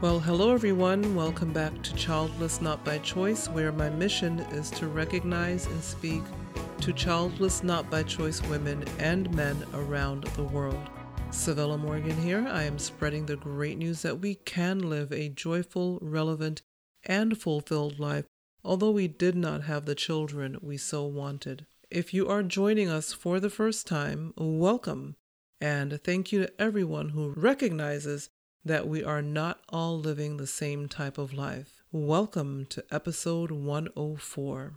Well, hello everyone. Welcome back to Childless Not by Choice, where my mission is to recognize and speak to childless not by choice women and men around the world. Civilla Morgan here. I am spreading the great news that we can live a joyful, relevant, and fulfilled life, although we did not have the children we so wanted. If you are joining us for the first time, welcome. And thank you to everyone who recognizes that we are not all living the same type of life. Welcome to episode 104.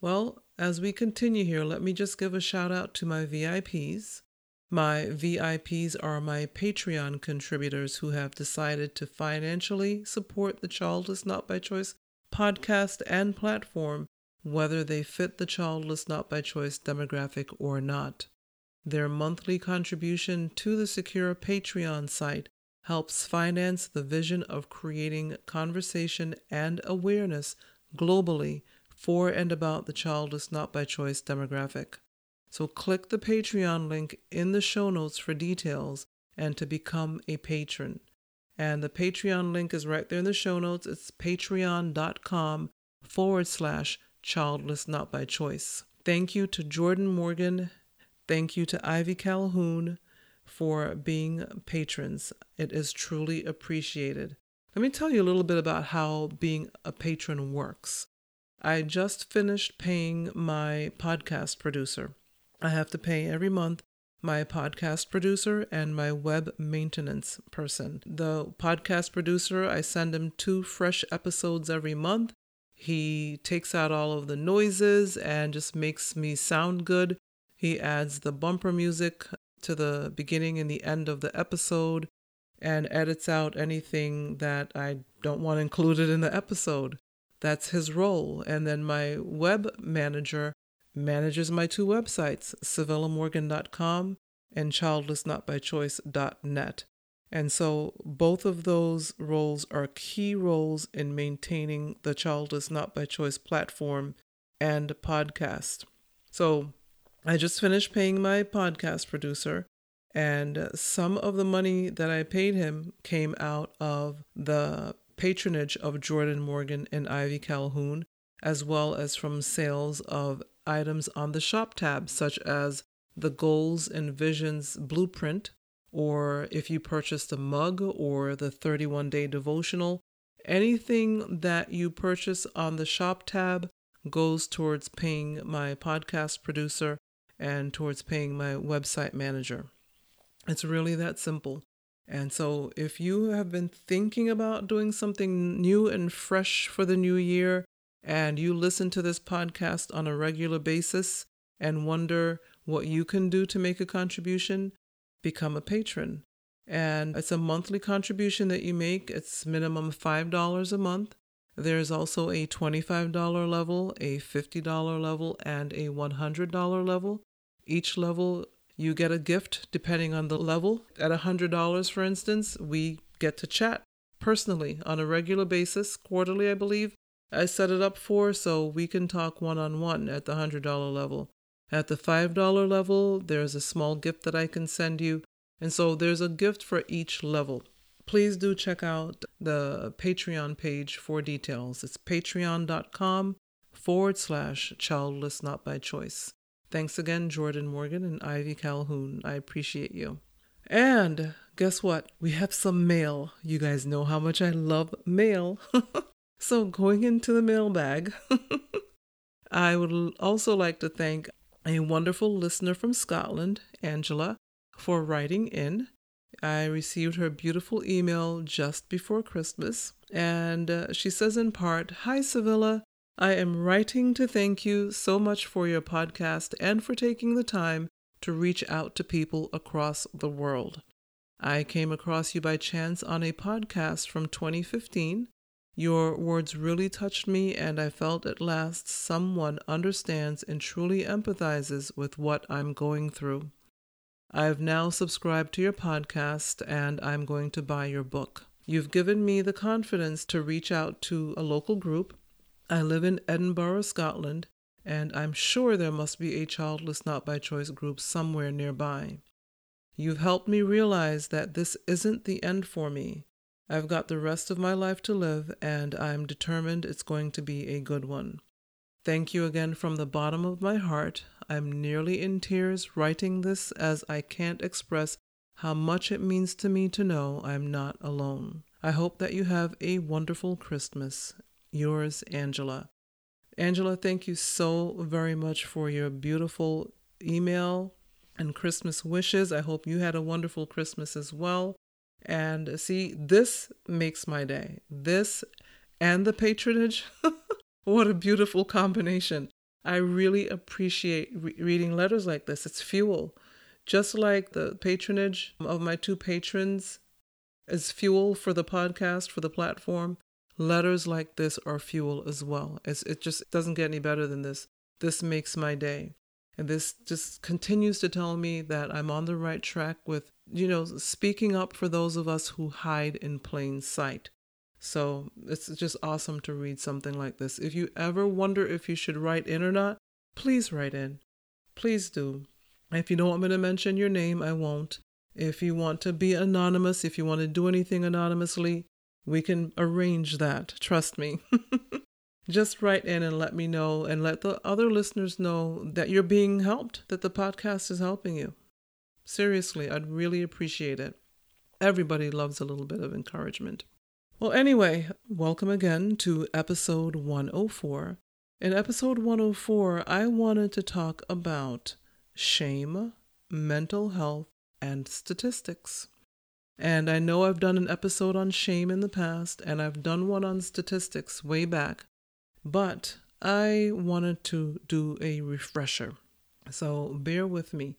Well, as we continue here, let me just give a shout out to my VIPs. My VIPs are my Patreon contributors who have decided to financially support the Childless Not by Choice podcast and platform, whether they fit the Childless Not by Choice demographic or not. Their monthly contribution to the secure Patreon site helps finance the vision of creating conversation and awareness globally for and about the childless not by choice demographic. So click the Patreon link in the show notes for details and to become a patron. And the Patreon link is right there in the show notes. It's patreon.com forward slash childless not by choice. Thank you to Jordan Morgan. Thank you to Ivy Calhoun for being patrons. It is truly appreciated. Let me tell you a little bit about how being a patron works. I just finished paying my podcast producer. I have to pay every month my podcast producer and my web maintenance person. The podcast producer, I send him two fresh episodes every month. He takes out all of the noises and just makes me sound good. He adds the bumper music to the beginning and the end of the episode and edits out anything that I don't want included in the episode. That's his role. And then my web manager manages my two websites, civillamorgan.com and childlessnotbychoice.net. And so both of those roles are key roles in maintaining the Childless Not by Choice platform and podcast. So I just finished paying my podcast producer, and some of the money that I paid him came out of the patronage of Jordan Morgan and Ivy Calhoun, as well as from sales of items on the shop tab, such as the Goals and Visions Blueprint, or if you purchased a mug or the 31 day devotional. Anything that you purchase on the shop tab goes towards paying my podcast producer and towards paying my website manager. It's really that simple. And so, if you have been thinking about doing something new and fresh for the new year, and you listen to this podcast on a regular basis and wonder what you can do to make a contribution, become a patron. And it's a monthly contribution that you make, it's minimum $5 a month. There's also a $25 level, a $50 level, and a $100 level. Each level you get a gift depending on the level. At $100, for instance, we get to chat personally on a regular basis, quarterly, I believe. I set it up for so we can talk one on one at the $100 level. At the $5 level, there's a small gift that I can send you. And so there's a gift for each level. Please do check out the Patreon page for details. It's patreon.com forward slash childless not by choice. Thanks again, Jordan Morgan and Ivy Calhoun. I appreciate you. And guess what? We have some mail. You guys know how much I love mail. so, going into the mailbag, I would also like to thank a wonderful listener from Scotland, Angela, for writing in. I received her beautiful email just before Christmas, and uh, she says in part Hi, Civilla. I am writing to thank you so much for your podcast and for taking the time to reach out to people across the world. I came across you by chance on a podcast from 2015. Your words really touched me, and I felt at last someone understands and truly empathizes with what I'm going through. I've now subscribed to your podcast and I'm going to buy your book. You've given me the confidence to reach out to a local group I live in Edinburgh, Scotland, and I'm sure there must be a childless not by choice group somewhere nearby. You've helped me realize that this isn't the end for me. I've got the rest of my life to live, and I'm determined it's going to be a good one. Thank you again from the bottom of my heart. I'm nearly in tears writing this as I can't express how much it means to me to know I'm not alone. I hope that you have a wonderful Christmas. Yours, Angela. Angela, thank you so very much for your beautiful email and Christmas wishes. I hope you had a wonderful Christmas as well. And see, this makes my day. This and the patronage. what a beautiful combination. I really appreciate re- reading letters like this. It's fuel. Just like the patronage of my two patrons is fuel for the podcast, for the platform, letters like this are fuel as well. It's, it just doesn't get any better than this. This makes my day. And this just continues to tell me that I'm on the right track with, you know, speaking up for those of us who hide in plain sight. So it's just awesome to read something like this. If you ever wonder if you should write in or not, please write in. Please do. If you don't want me to mention your name, I won't. If you want to be anonymous, if you want to do anything anonymously, we can arrange that. Trust me. Just write in and let me know and let the other listeners know that you're being helped, that the podcast is helping you. Seriously, I'd really appreciate it. Everybody loves a little bit of encouragement. Well, anyway, welcome again to episode 104. In episode 104, I wanted to talk about shame, mental health, and statistics. And I know I've done an episode on shame in the past, and I've done one on statistics way back, but I wanted to do a refresher. So bear with me.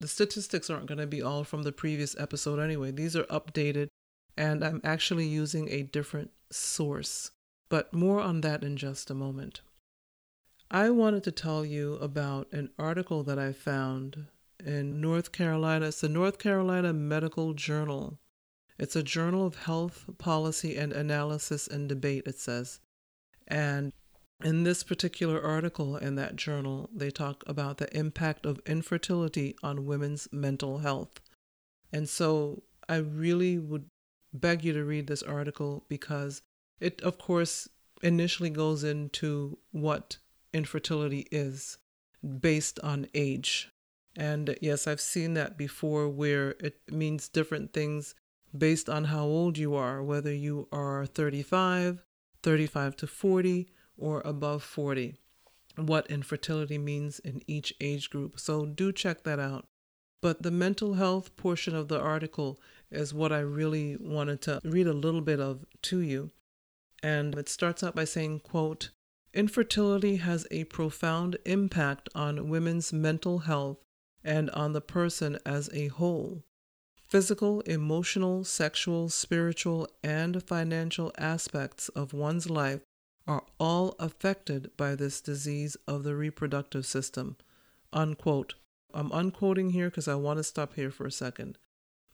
The statistics aren't going to be all from the previous episode anyway, these are updated and I'm actually using a different source, but more on that in just a moment. I wanted to tell you about an article that I found in North Carolina. It's the North Carolina Medical Journal. It's a journal of health policy and analysis and debate, it says. And in this particular article in that journal, they talk about the impact of infertility on women's mental health. And so I really would beg you to read this article because it, of course, initially goes into what infertility is based on age. And yes, I've seen that before where it means different things based on how old you are, whether you are 35, 35 to 40, or above 40, what infertility means in each age group. So do check that out. But the mental health portion of the article is what I really wanted to read a little bit of to you. And it starts out by saying, quote, Infertility has a profound impact on women's mental health and on the person as a whole. Physical, emotional, sexual, spiritual, and financial aspects of one's life are all affected by this disease of the reproductive system. Unquote. I'm unquoting here because I want to stop here for a second.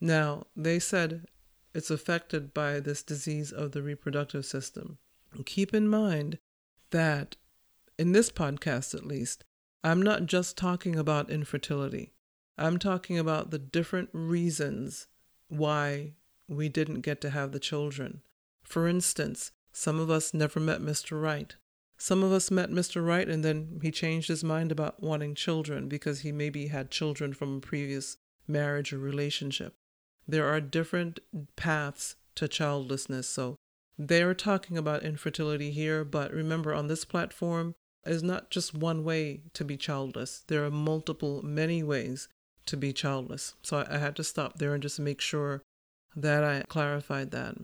Now, they said it's affected by this disease of the reproductive system. Keep in mind that in this podcast, at least, I'm not just talking about infertility. I'm talking about the different reasons why we didn't get to have the children. For instance, some of us never met Mr. Right. Some of us met Mr. Right and then he changed his mind about wanting children because he maybe had children from a previous marriage or relationship. There are different paths to childlessness. So they are talking about infertility here, but remember on this platform is not just one way to be childless. There are multiple, many ways to be childless. So I, had to stop there and just make sure that I clarified that.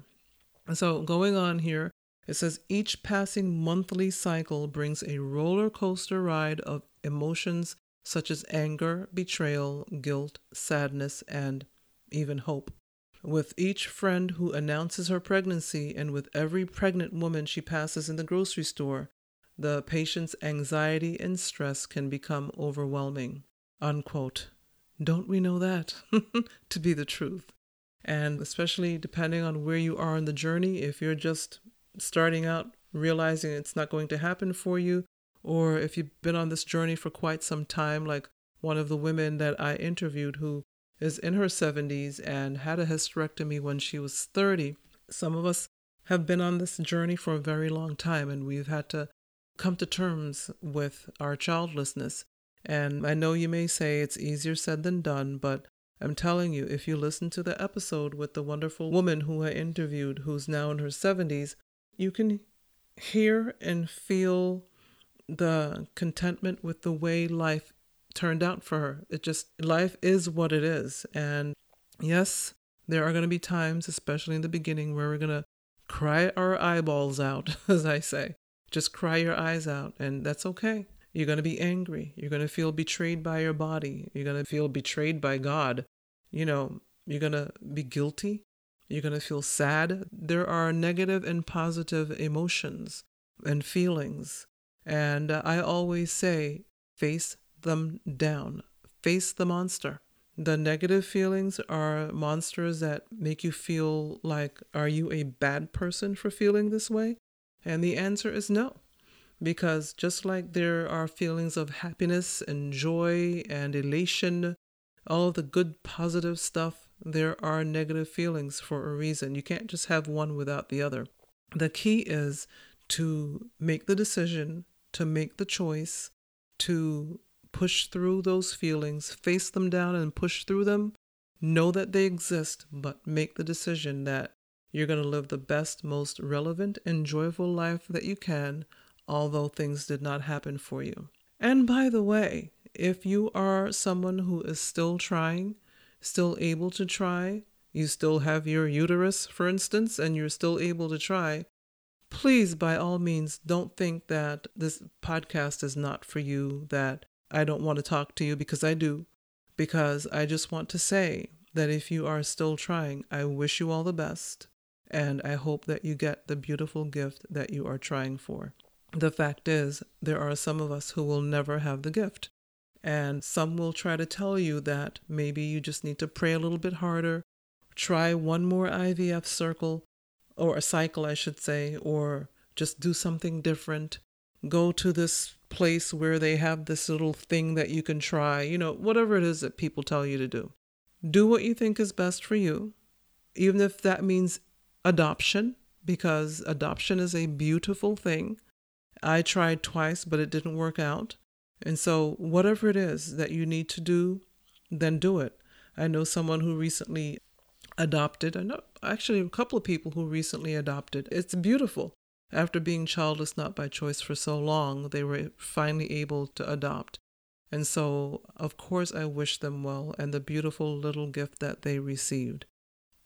So going on here, it says each passing monthly cycle brings a roller coaster ride of emotions such as anger, betrayal, guilt, sadness, and even hope. With each friend who announces her pregnancy, and with every pregnant woman she passes in the grocery store, the patient's anxiety and stress can become overwhelming. Unquote. Don't we know that to be the truth? And especially depending on where you are in the journey, if you're just starting out realizing it's not going to happen for you, or if you've been on this journey for quite some time, like one of the women that I interviewed who is in her 70s and had a hysterectomy when she was 30. Some of us have been on this journey for a very long time and we've had to come to terms with our childlessness. And I know you may say it's easier said than done, but I'm telling you, if you listen to the episode with the wonderful woman who I interviewed, who's now in her 70s, you can hear and feel the contentment with the way life turned out for her. It just, life is what it is. And yes, there are going to be times, especially in the beginning, where we're going to cry our eyeballs out, as I say. Just cry your eyes out, and that's okay. You're going to be angry. You're going to feel betrayed by your body. You're going to feel betrayed by God. You know, you're going to be guilty. You're going to feel sad. There are negative and positive emotions and feelings. And I always say, face them down, face the monster. The negative feelings are monsters that make you feel like, are you a bad person for feeling this way? And the answer is no. Because just like there are feelings of happiness and joy and elation, all the good positive stuff, there are negative feelings for a reason. You can't just have one without the other. The key is to make the decision, to make the choice, to push through those feelings, face them down and push through them. Know that they exist, but make the decision that you're going to live the best, most relevant and joyful life that you can, although things did not happen for you. And by the way, if you are someone who is still trying, still able to try, you still have your uterus, for instance, and you're still able to try, please, by all means, don't think that this podcast is not for you, that I don't want to talk to you because I do, because I just want to say that if you are still trying, I wish you all the best. And I hope that you get the beautiful gift that you are trying for. The fact is, there are some of us who will never have the gift. And some will try to tell you that maybe you just need to pray a little bit harder, try one more IVF circle, or a cycle, I should say, or just do something different. Go to this place where they have this little thing that you can try, you know, whatever it is that people tell you to do. Do what you think is best for you, even if that means adoption, because adoption is a beautiful thing. I tried twice, but it didn't work out. And so, whatever it is that you need to do, then do it. I know someone who recently adopted. I know actually a couple of people who recently adopted. It's beautiful. After being childless, not by choice, for so long, they were finally able to adopt. And so, of course, I wish them well and the beautiful little gift that they received.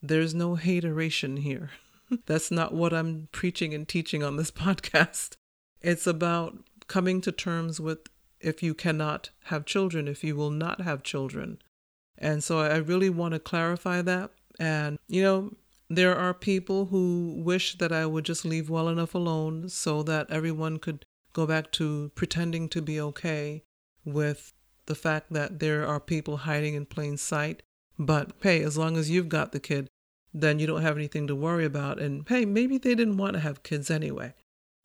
There's no hateration here. That's not what I'm preaching and teaching on this podcast. It's about coming to terms with if you cannot have children, if you will not have children. And so I really want to clarify that. And, you know, there are people who wish that I would just leave well enough alone so that everyone could go back to pretending to be okay with the fact that there are people hiding in plain sight. But hey, as long as you've got the kid, then you don't have anything to worry about. And hey, maybe they didn't want to have kids anyway.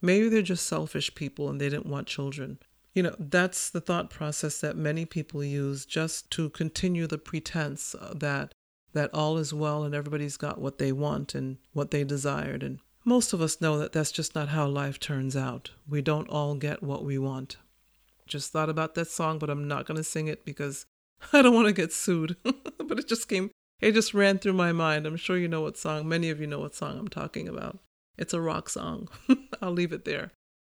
Maybe they're just selfish people and they didn't want children. You know, that's the thought process that many people use just to continue the pretense uh, that that all is well and everybody's got what they want and what they desired. And most of us know that that's just not how life turns out. We don't all get what we want. Just thought about that song, but I'm not going to sing it because I don't want to get sued. but it just came, it just ran through my mind. I'm sure you know what song, many of you know what song I'm talking about. It's a rock song. I'll leave it there.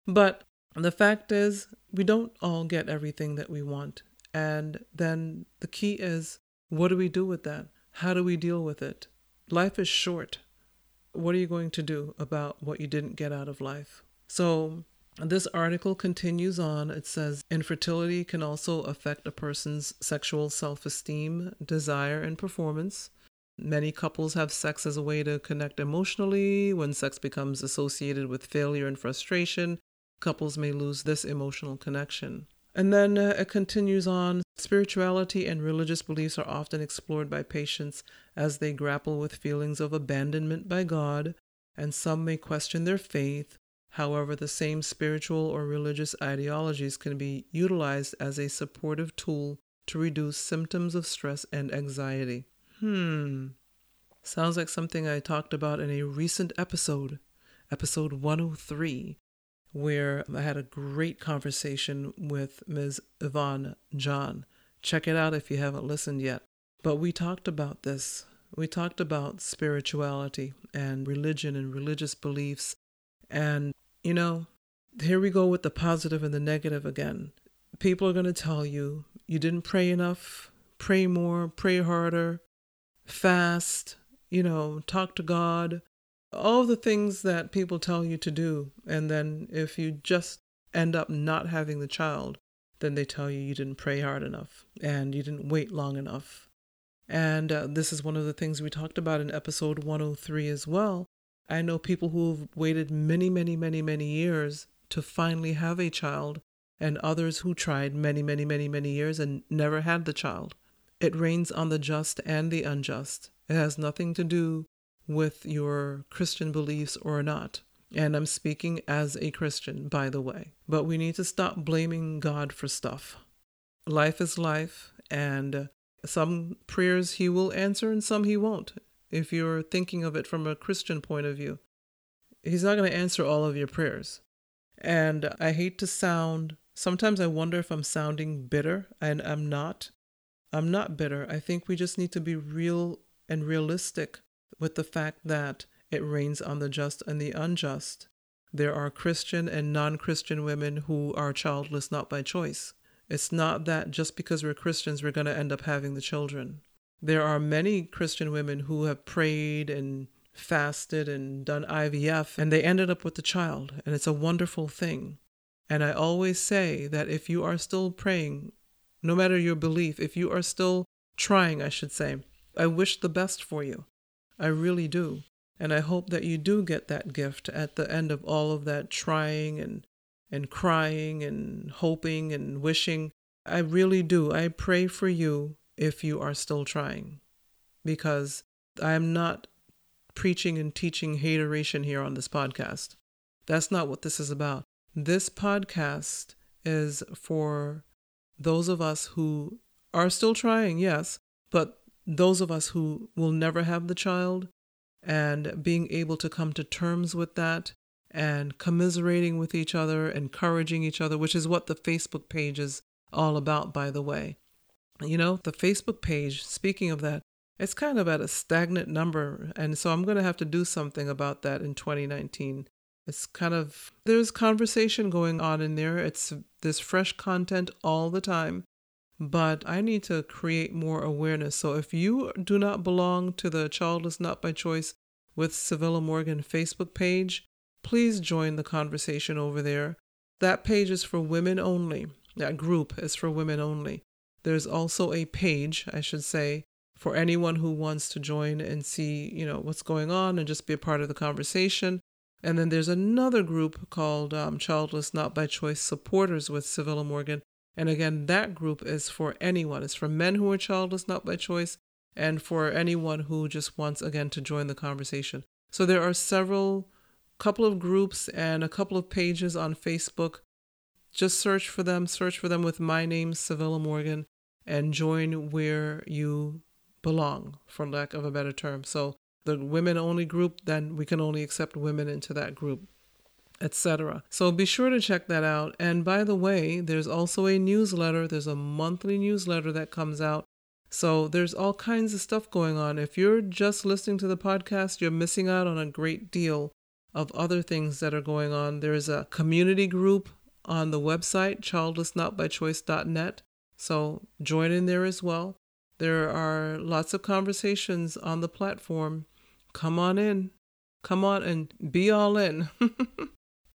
But the fact is, we don't all get everything that we want. And then the key is, what do we do with that? How do we deal with it? Life is short. What are you going to do about what you didn't get out of life? So, this article continues on. It says infertility can also affect a person's sexual self esteem, desire, and performance. Many couples have sex as a way to connect emotionally. When sex becomes associated with failure and frustration, couples may lose this emotional connection. And then uh, it continues on spirituality and religious beliefs are often explored by patients as they grapple with feelings of abandonment by God, and some may question their faith. However, the same spiritual or religious ideologies can be utilized as a supportive tool to reduce symptoms of stress and anxiety. Hmm. Sounds like something I talked about in a recent episode, episode 103, where I had a great conversation with Ms. Yvonne John. Check it out if you haven't listened yet. But we talked about this. We talked about spirituality and religion and religious beliefs. And, you know, here we go with the positive and the negative again. People are going to tell you you didn't pray enough, pray more, pray harder, fast, you know, talk to God, all the things that people tell you to do. And then if you just end up not having the child, then they tell you you didn't pray hard enough and you didn't wait long enough. And uh, this is one of the things we talked about in episode 103 as well. I know people who've waited many, many, many, many years to finally have a child, and others who tried many, many, many, many years and never had the child. It rains on the just and the unjust. It has nothing to do with your Christian beliefs or not. And I'm speaking as a Christian, by the way. But we need to stop blaming God for stuff. Life is life, and some prayers He will answer and some He won't. If you're thinking of it from a Christian point of view, He's not going to answer all of your prayers. And I hate to sound, sometimes I wonder if I'm sounding bitter, and I'm not. I'm not bitter. I think we just need to be real and realistic with the fact that it rains on the just and the unjust. There are Christian and non Christian women who are childless not by choice. It's not that just because we're Christians, we're going to end up having the children. There are many Christian women who have prayed and fasted and done IVF, and they ended up with the child, and it's a wonderful thing. And I always say that if you are still praying, no matter your belief, if you are still trying, I should say, I wish the best for you. I really do. And I hope that you do get that gift at the end of all of that trying and, and crying and hoping and wishing. I really do. I pray for you if you are still trying because I am not preaching and teaching hateration here on this podcast. That's not what this is about. This podcast is for those of us who are still trying, yes, but those of us who will never have the child and being able to come to terms with that and commiserating with each other, encouraging each other, which is what the Facebook page is all about, by the way. You know, the Facebook page, speaking of that, it's kind of at a stagnant number. And so I'm going to have to do something about that in 2019. It's kind of, there's conversation going on in there. It's, there's fresh content all the time but I need to create more awareness. So if you do not belong to the Childless Not by Choice with Civilla Morgan Facebook page, please join the conversation over there. That page is for women only. That group is for women only. There's also a page, I should say, for anyone who wants to join and see, you know, what's going on and just be a part of the conversation. And then there's another group called um, Childless Not by Choice Supporters with Civilla Morgan. And again, that group is for anyone. It's for men who are childless, not by choice, and for anyone who just wants, again, to join the conversation. So there are several, couple of groups and a couple of pages on Facebook. Just search for them, search for them with my name, Civilla Morgan, and join where you belong, for lack of a better term. So the women only group, then we can only accept women into that group etc. So be sure to check that out. And by the way, there's also a newsletter. There's a monthly newsletter that comes out. So there's all kinds of stuff going on. If you're just listening to the podcast, you're missing out on a great deal of other things that are going on. There's a community group on the website, childlessnotbychoice.net. So join in there as well. There are lots of conversations on the platform. Come on in. Come on and be all in.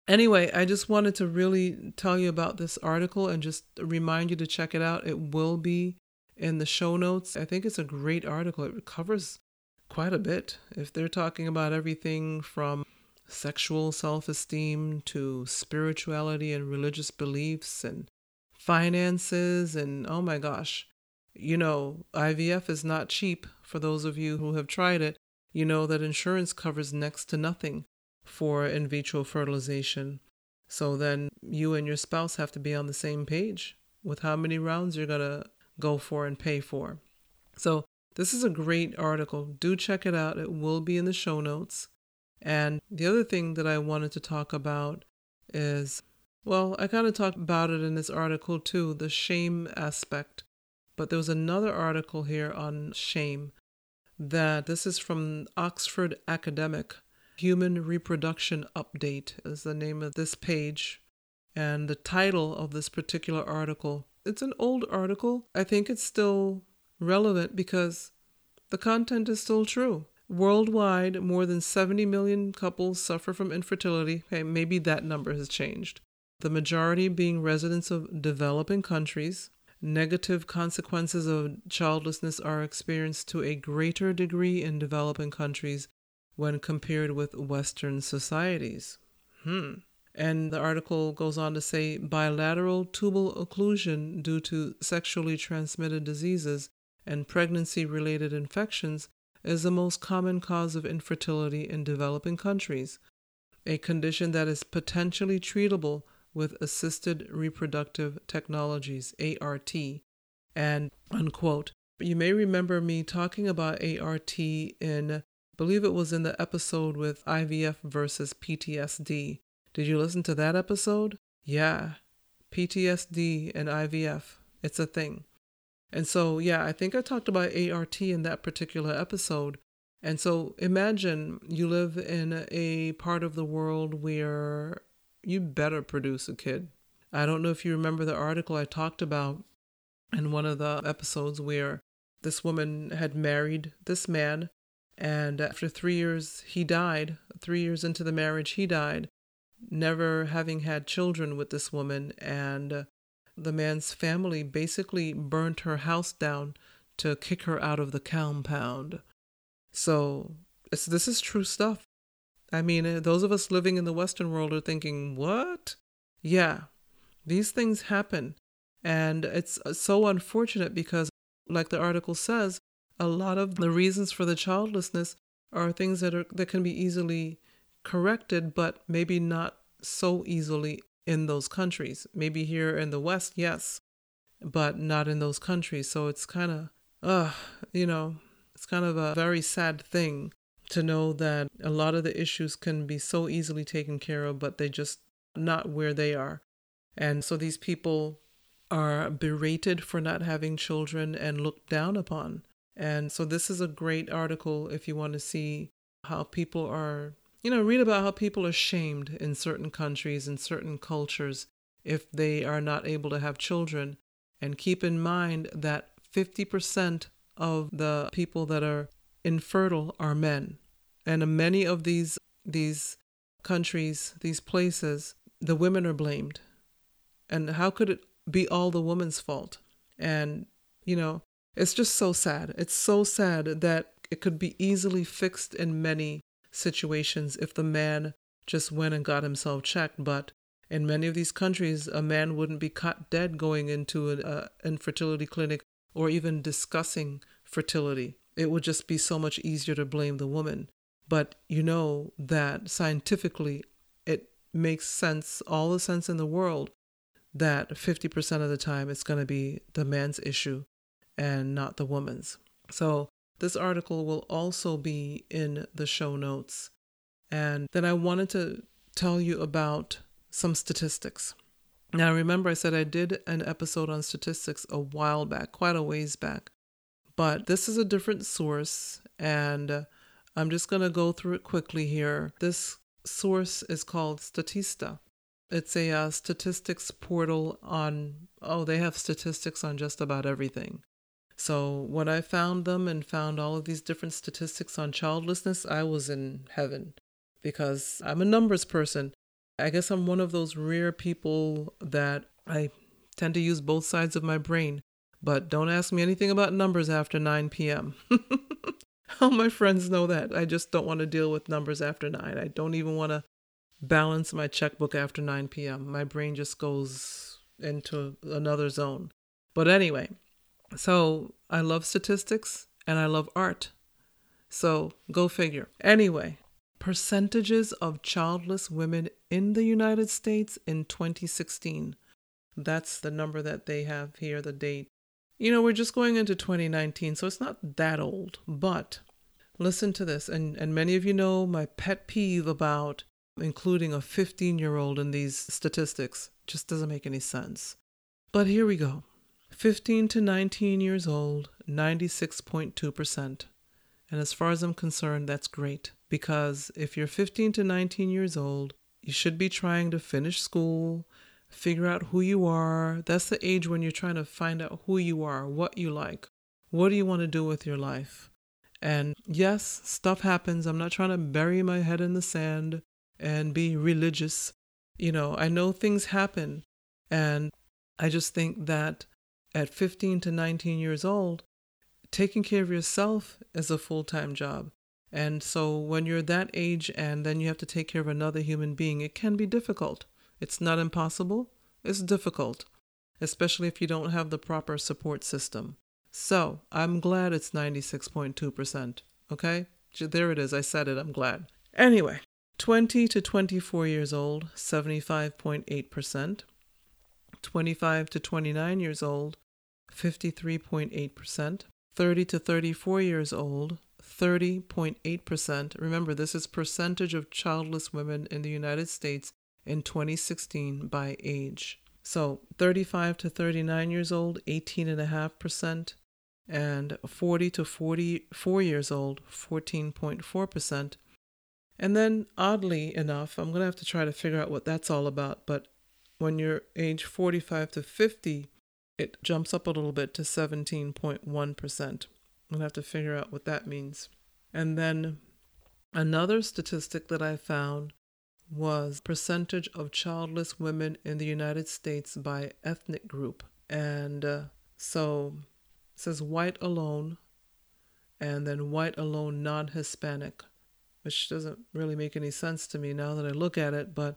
Anyway, I just wanted to really tell you about this article and just remind you to check it out. It will be in the show notes. I think it's a great article. It covers quite a bit. If they're talking about everything from sexual self esteem to spirituality and religious beliefs and finances, and oh my gosh, you know, IVF is not cheap for those of you who have tried it. You know that insurance covers next to nothing for in vitro fertilization. So then you and your spouse have to be on the same page with how many rounds you're going to go for and pay for. So this is a great article. Do check it out. It will be in the show notes. And the other thing that I wanted to talk about is well, I kind of talked about it in this article too, the shame aspect. But there was another article here on shame that this is from Oxford Academic. Human Reproduction Update is the name of this page. And the title of this particular article, it's an old article. I think it's still relevant because the content is still true. Worldwide, more than 70 million couples suffer from infertility. Hey, maybe that number has changed. The majority being residents of developing countries. Negative consequences of childlessness are experienced to a greater degree in developing countries when compared with Western societies. Hmm. And the article goes on to say bilateral tubal occlusion due to sexually transmitted diseases and pregnancy related infections is the most common cause of infertility in developing countries, a condition that is potentially treatable with assisted reproductive technologies, ART, and unquote. You may remember me talking about ART in, believe it was in the episode with IVF versus PTSD. Did you listen to that episode? Yeah, PTSD and IVF, it's a thing. And so, yeah, I think I talked about ART in that particular episode. And so imagine you live in a part of the world where you better produce a kid. I don't know if you remember the article I talked about in one of the episodes where this woman had married this man, and after three years, he died. Three years into the marriage, he died, never having had children with this woman. And the man's family basically burnt her house down to kick her out of the compound. So, this is true stuff. I mean, uh, those of us living in the Western world are thinking, what? Yeah, these things happen. And it's uh, so unfortunate because, like the article says, a lot of the reasons for the childlessness are things that are that can be easily corrected, but maybe not so easily in those countries. Maybe here in the West, yes, but not in those countries. So it's kind of, uh, you know, it's kind of a very sad thing to know that a lot of the issues can be so easily taken care of, but they just not where they are. And so these people are berated for not having children and looked down upon. And so this is a great article if you want to see how people are, you know, read about how people are shamed in certain countries and certain cultures if they are not able to have children. And keep in mind that 50% of the people that are infertile are men. And in many of these these countries, these places, the women are blamed. And how could it be all the woman's fault? And, you know, it's just so sad. It's so sad that it could be easily fixed in many situations if the man just went and got himself checked. But in many of these countries, a man wouldn't be caught dead going into an uh, infertility clinic or even discussing fertility. It would just be so much easier to blame the woman. But you know that scientifically, it makes sense, all the sense in the world, that 50% of the time it's going to be the man's issue and not the woman's. So this article will also be in the show notes. And then I wanted to tell you about some statistics. Now, remember, I said I did an episode on statistics a while back, quite a ways back. But this is a different source, and I'm just going to go through it quickly here. This source is called Statista. It's a uh, statistics portal on, oh, they have statistics on just about everything. So when I found them and found all of these different statistics on childlessness, I was in heaven because I'm a numbers person. I guess I'm one of those rare people that I tend to use both sides of my brain. But don't ask me anything about numbers after 9 p.m. All my friends know that. I just don't want to deal with numbers after 9. I don't even want to balance my checkbook after 9 p.m. My brain just goes into another zone. But anyway, so I love statistics and I love art. So go figure. Anyway, percentages of childless women in the United States in 2016. That's the number that they have here, the date. You know, we're just going into 2019, so it's not that old. But listen to this, and, and many of you know my pet peeve about including a 15 year old in these statistics just doesn't make any sense. But here we go 15 to 19 years old, 96.2%. And as far as I'm concerned, that's great because if you're 15 to 19 years old, you should be trying to finish school, figure out who you are. That's the age when you're trying to find out who you are, what you like, what do you want to do with your life. And yes, stuff happens. I'm not trying to bury my head in the sand and be religious. You know, I know things happen. And I just think that at 15 to 19 years old, taking care of yourself is a full time job. And so when you're that age and then you have to take care of another human being, it can be difficult. It's not impossible, it's difficult, especially if you don't have the proper support system. So I'm glad it's 96.2%. Okay? There it is. I said it. I'm glad. Anyway, 20 to 24 years old, 75.8%. 25 to 29 years old, 53.8%. 30 to 34 years old, 30.8%. Remember, this is percentage of childless women in the United States in 2016 by age. So 35 to 39 years old, 18.5%, and 40 to 44 years old, 14.4%. And then, oddly enough, I'm going to have to try to figure out what that's all about. But when you're age 45 to 50, it jumps up a little bit to 17.1%. I'm going to have to figure out what that means. And then another statistic that I found was percentage of childless women in the United States by ethnic group. And uh, so says white alone and then white alone non Hispanic which doesn't really make any sense to me now that I look at it, but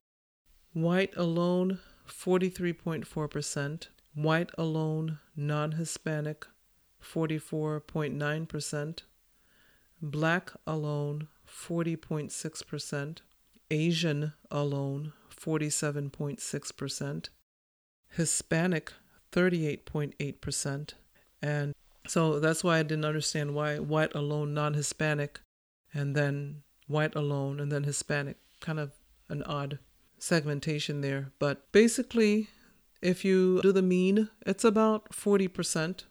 white alone, 43.4%, white alone, non Hispanic, 44.9%, black alone, 40.6%, Asian alone, 47.6%, Hispanic, 38.8%, and so that's why I didn't understand why white alone, non Hispanic, and then white alone, and then Hispanic. Kind of an odd segmentation there. But basically, if you do the mean, it's about 40%.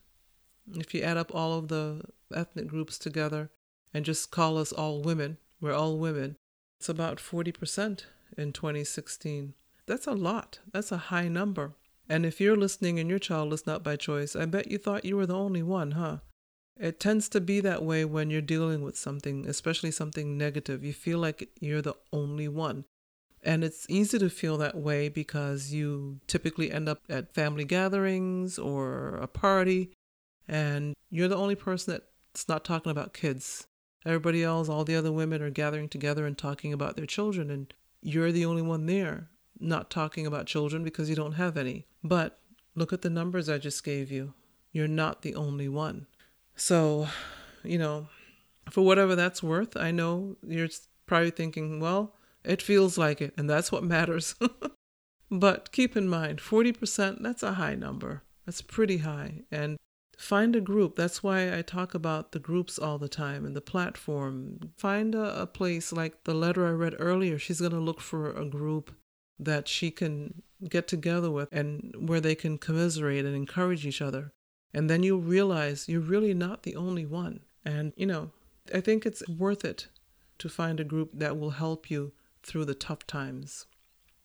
If you add up all of the ethnic groups together and just call us all women, we're all women, it's about 40% in 2016. That's a lot. That's a high number. And if you're listening and your child is not by choice, I bet you thought you were the only one, huh? It tends to be that way when you're dealing with something, especially something negative. You feel like you're the only one. And it's easy to feel that way because you typically end up at family gatherings or a party, and you're the only person that's not talking about kids. Everybody else, all the other women are gathering together and talking about their children, and you're the only one there not talking about children because you don't have any. But look at the numbers I just gave you. You're not the only one. So, you know, for whatever that's worth, I know you're probably thinking, well, it feels like it, and that's what matters. but keep in mind, 40%, that's a high number. That's pretty high. And find a group. That's why I talk about the groups all the time and the platform. Find a, a place like the letter I read earlier. She's going to look for a group that she can get together with and where they can commiserate and encourage each other. And then you realize you're really not the only one. And, you know, I think it's worth it to find a group that will help you through the tough times.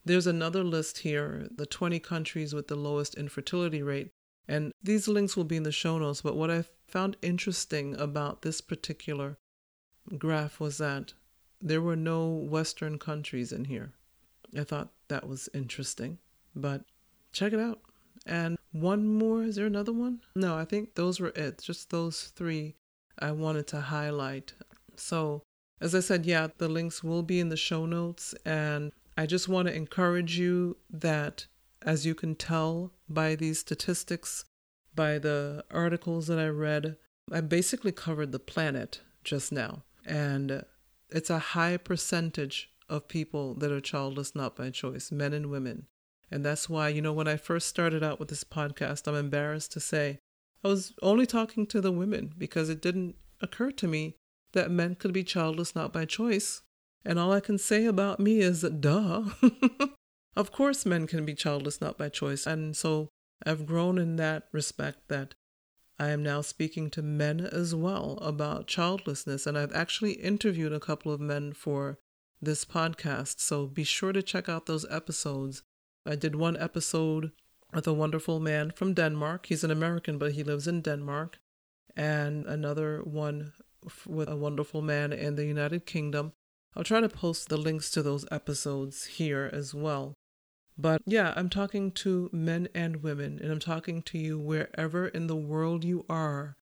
There's another list here the 20 countries with the lowest infertility rate. And these links will be in the show notes. But what I found interesting about this particular graph was that there were no Western countries in here. I thought that was interesting. But check it out. And one more, is there another one? No, I think those were it. Just those three I wanted to highlight. So, as I said, yeah, the links will be in the show notes. And I just want to encourage you that, as you can tell by these statistics, by the articles that I read, I basically covered the planet just now. And it's a high percentage of people that are childless not by choice, men and women. And that's why, you know, when I first started out with this podcast, I'm embarrassed to say I was only talking to the women because it didn't occur to me that men could be childless not by choice. And all I can say about me is, that duh. of course, men can be childless not by choice. And so I've grown in that respect that I am now speaking to men as well about childlessness. And I've actually interviewed a couple of men for this podcast. So be sure to check out those episodes. I did one episode with a wonderful man from Denmark. He's an American, but he lives in Denmark. And another one with a wonderful man in the United Kingdom. I'll try to post the links to those episodes here as well. But yeah, I'm talking to men and women, and I'm talking to you wherever in the world you are.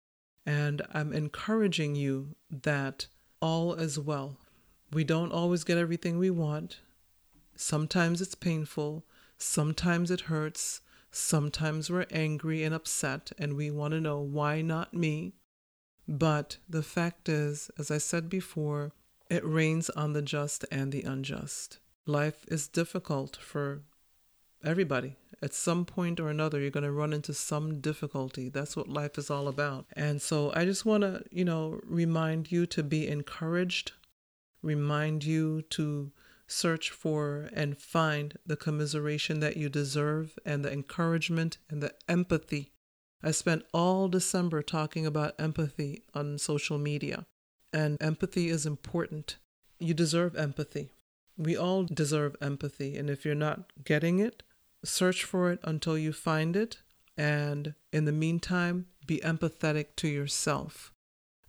And I'm encouraging you that all is well. We don't always get everything we want. Sometimes it's painful, sometimes it hurts, sometimes we're angry and upset, and we want to know why not me. But the fact is, as I said before, it rains on the just and the unjust. Life is difficult for everybody. At some point or another, you're going to run into some difficulty. That's what life is all about. And so I just want to, you know, remind you to be encouraged, remind you to search for and find the commiseration that you deserve and the encouragement and the empathy I spent all December talking about empathy on social media, and empathy is important. You deserve empathy. We all deserve empathy, and if you're not getting it, search for it until you find it. And in the meantime, be empathetic to yourself.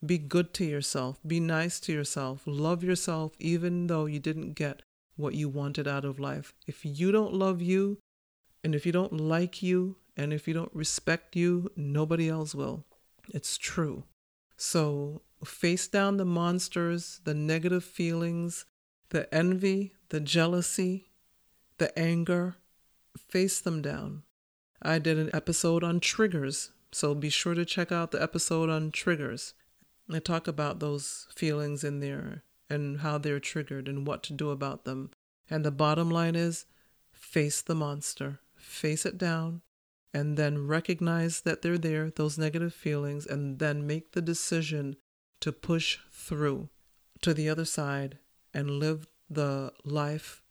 Be good to yourself. Be nice to yourself. Love yourself, even though you didn't get what you wanted out of life. If you don't love you, and if you don't like you, and if you don't respect you, nobody else will. It's true. So face down the monsters, the negative feelings, the envy, the jealousy, the anger. Face them down. I did an episode on triggers, so be sure to check out the episode on triggers. I talk about those feelings in there and how they're triggered and what to do about them. And the bottom line is face the monster, face it down, and then recognize that they're there, those negative feelings, and then make the decision to push through to the other side and live the life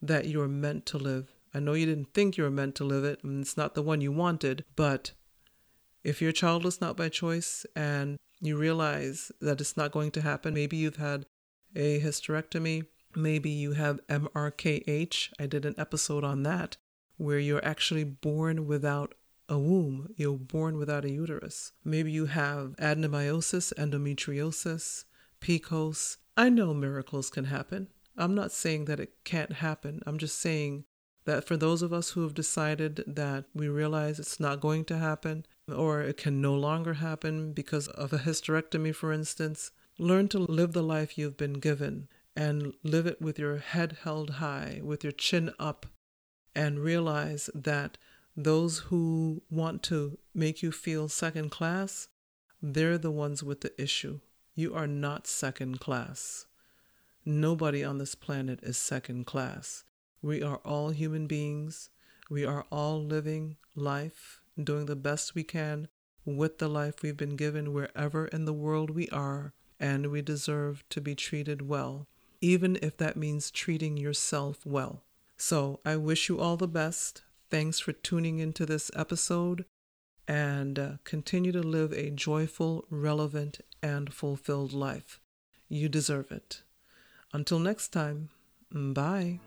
that you're meant to live. I know you didn't think you were meant to live it, and it's not the one you wanted, but if you're childless not by choice and you realize that it's not going to happen, maybe you've had a hysterectomy, maybe you have MRKH. I did an episode on that where you're actually born without a womb, you're born without a uterus. Maybe you have adenomyosis, endometriosis, PCOS. I know miracles can happen. I'm not saying that it can't happen. I'm just saying that for those of us who have decided that we realize it's not going to happen or it can no longer happen because of a hysterectomy, for instance, learn to live the life you've been given and live it with your head held high, with your chin up, and realize that those who want to make you feel second class, they're the ones with the issue. You are not second class. Nobody on this planet is second class. We are all human beings. We are all living life, doing the best we can with the life we've been given wherever in the world we are, and we deserve to be treated well, even if that means treating yourself well. So I wish you all the best. Thanks for tuning into this episode and uh, continue to live a joyful, relevant, and fulfilled life. You deserve it. Until next time, bye.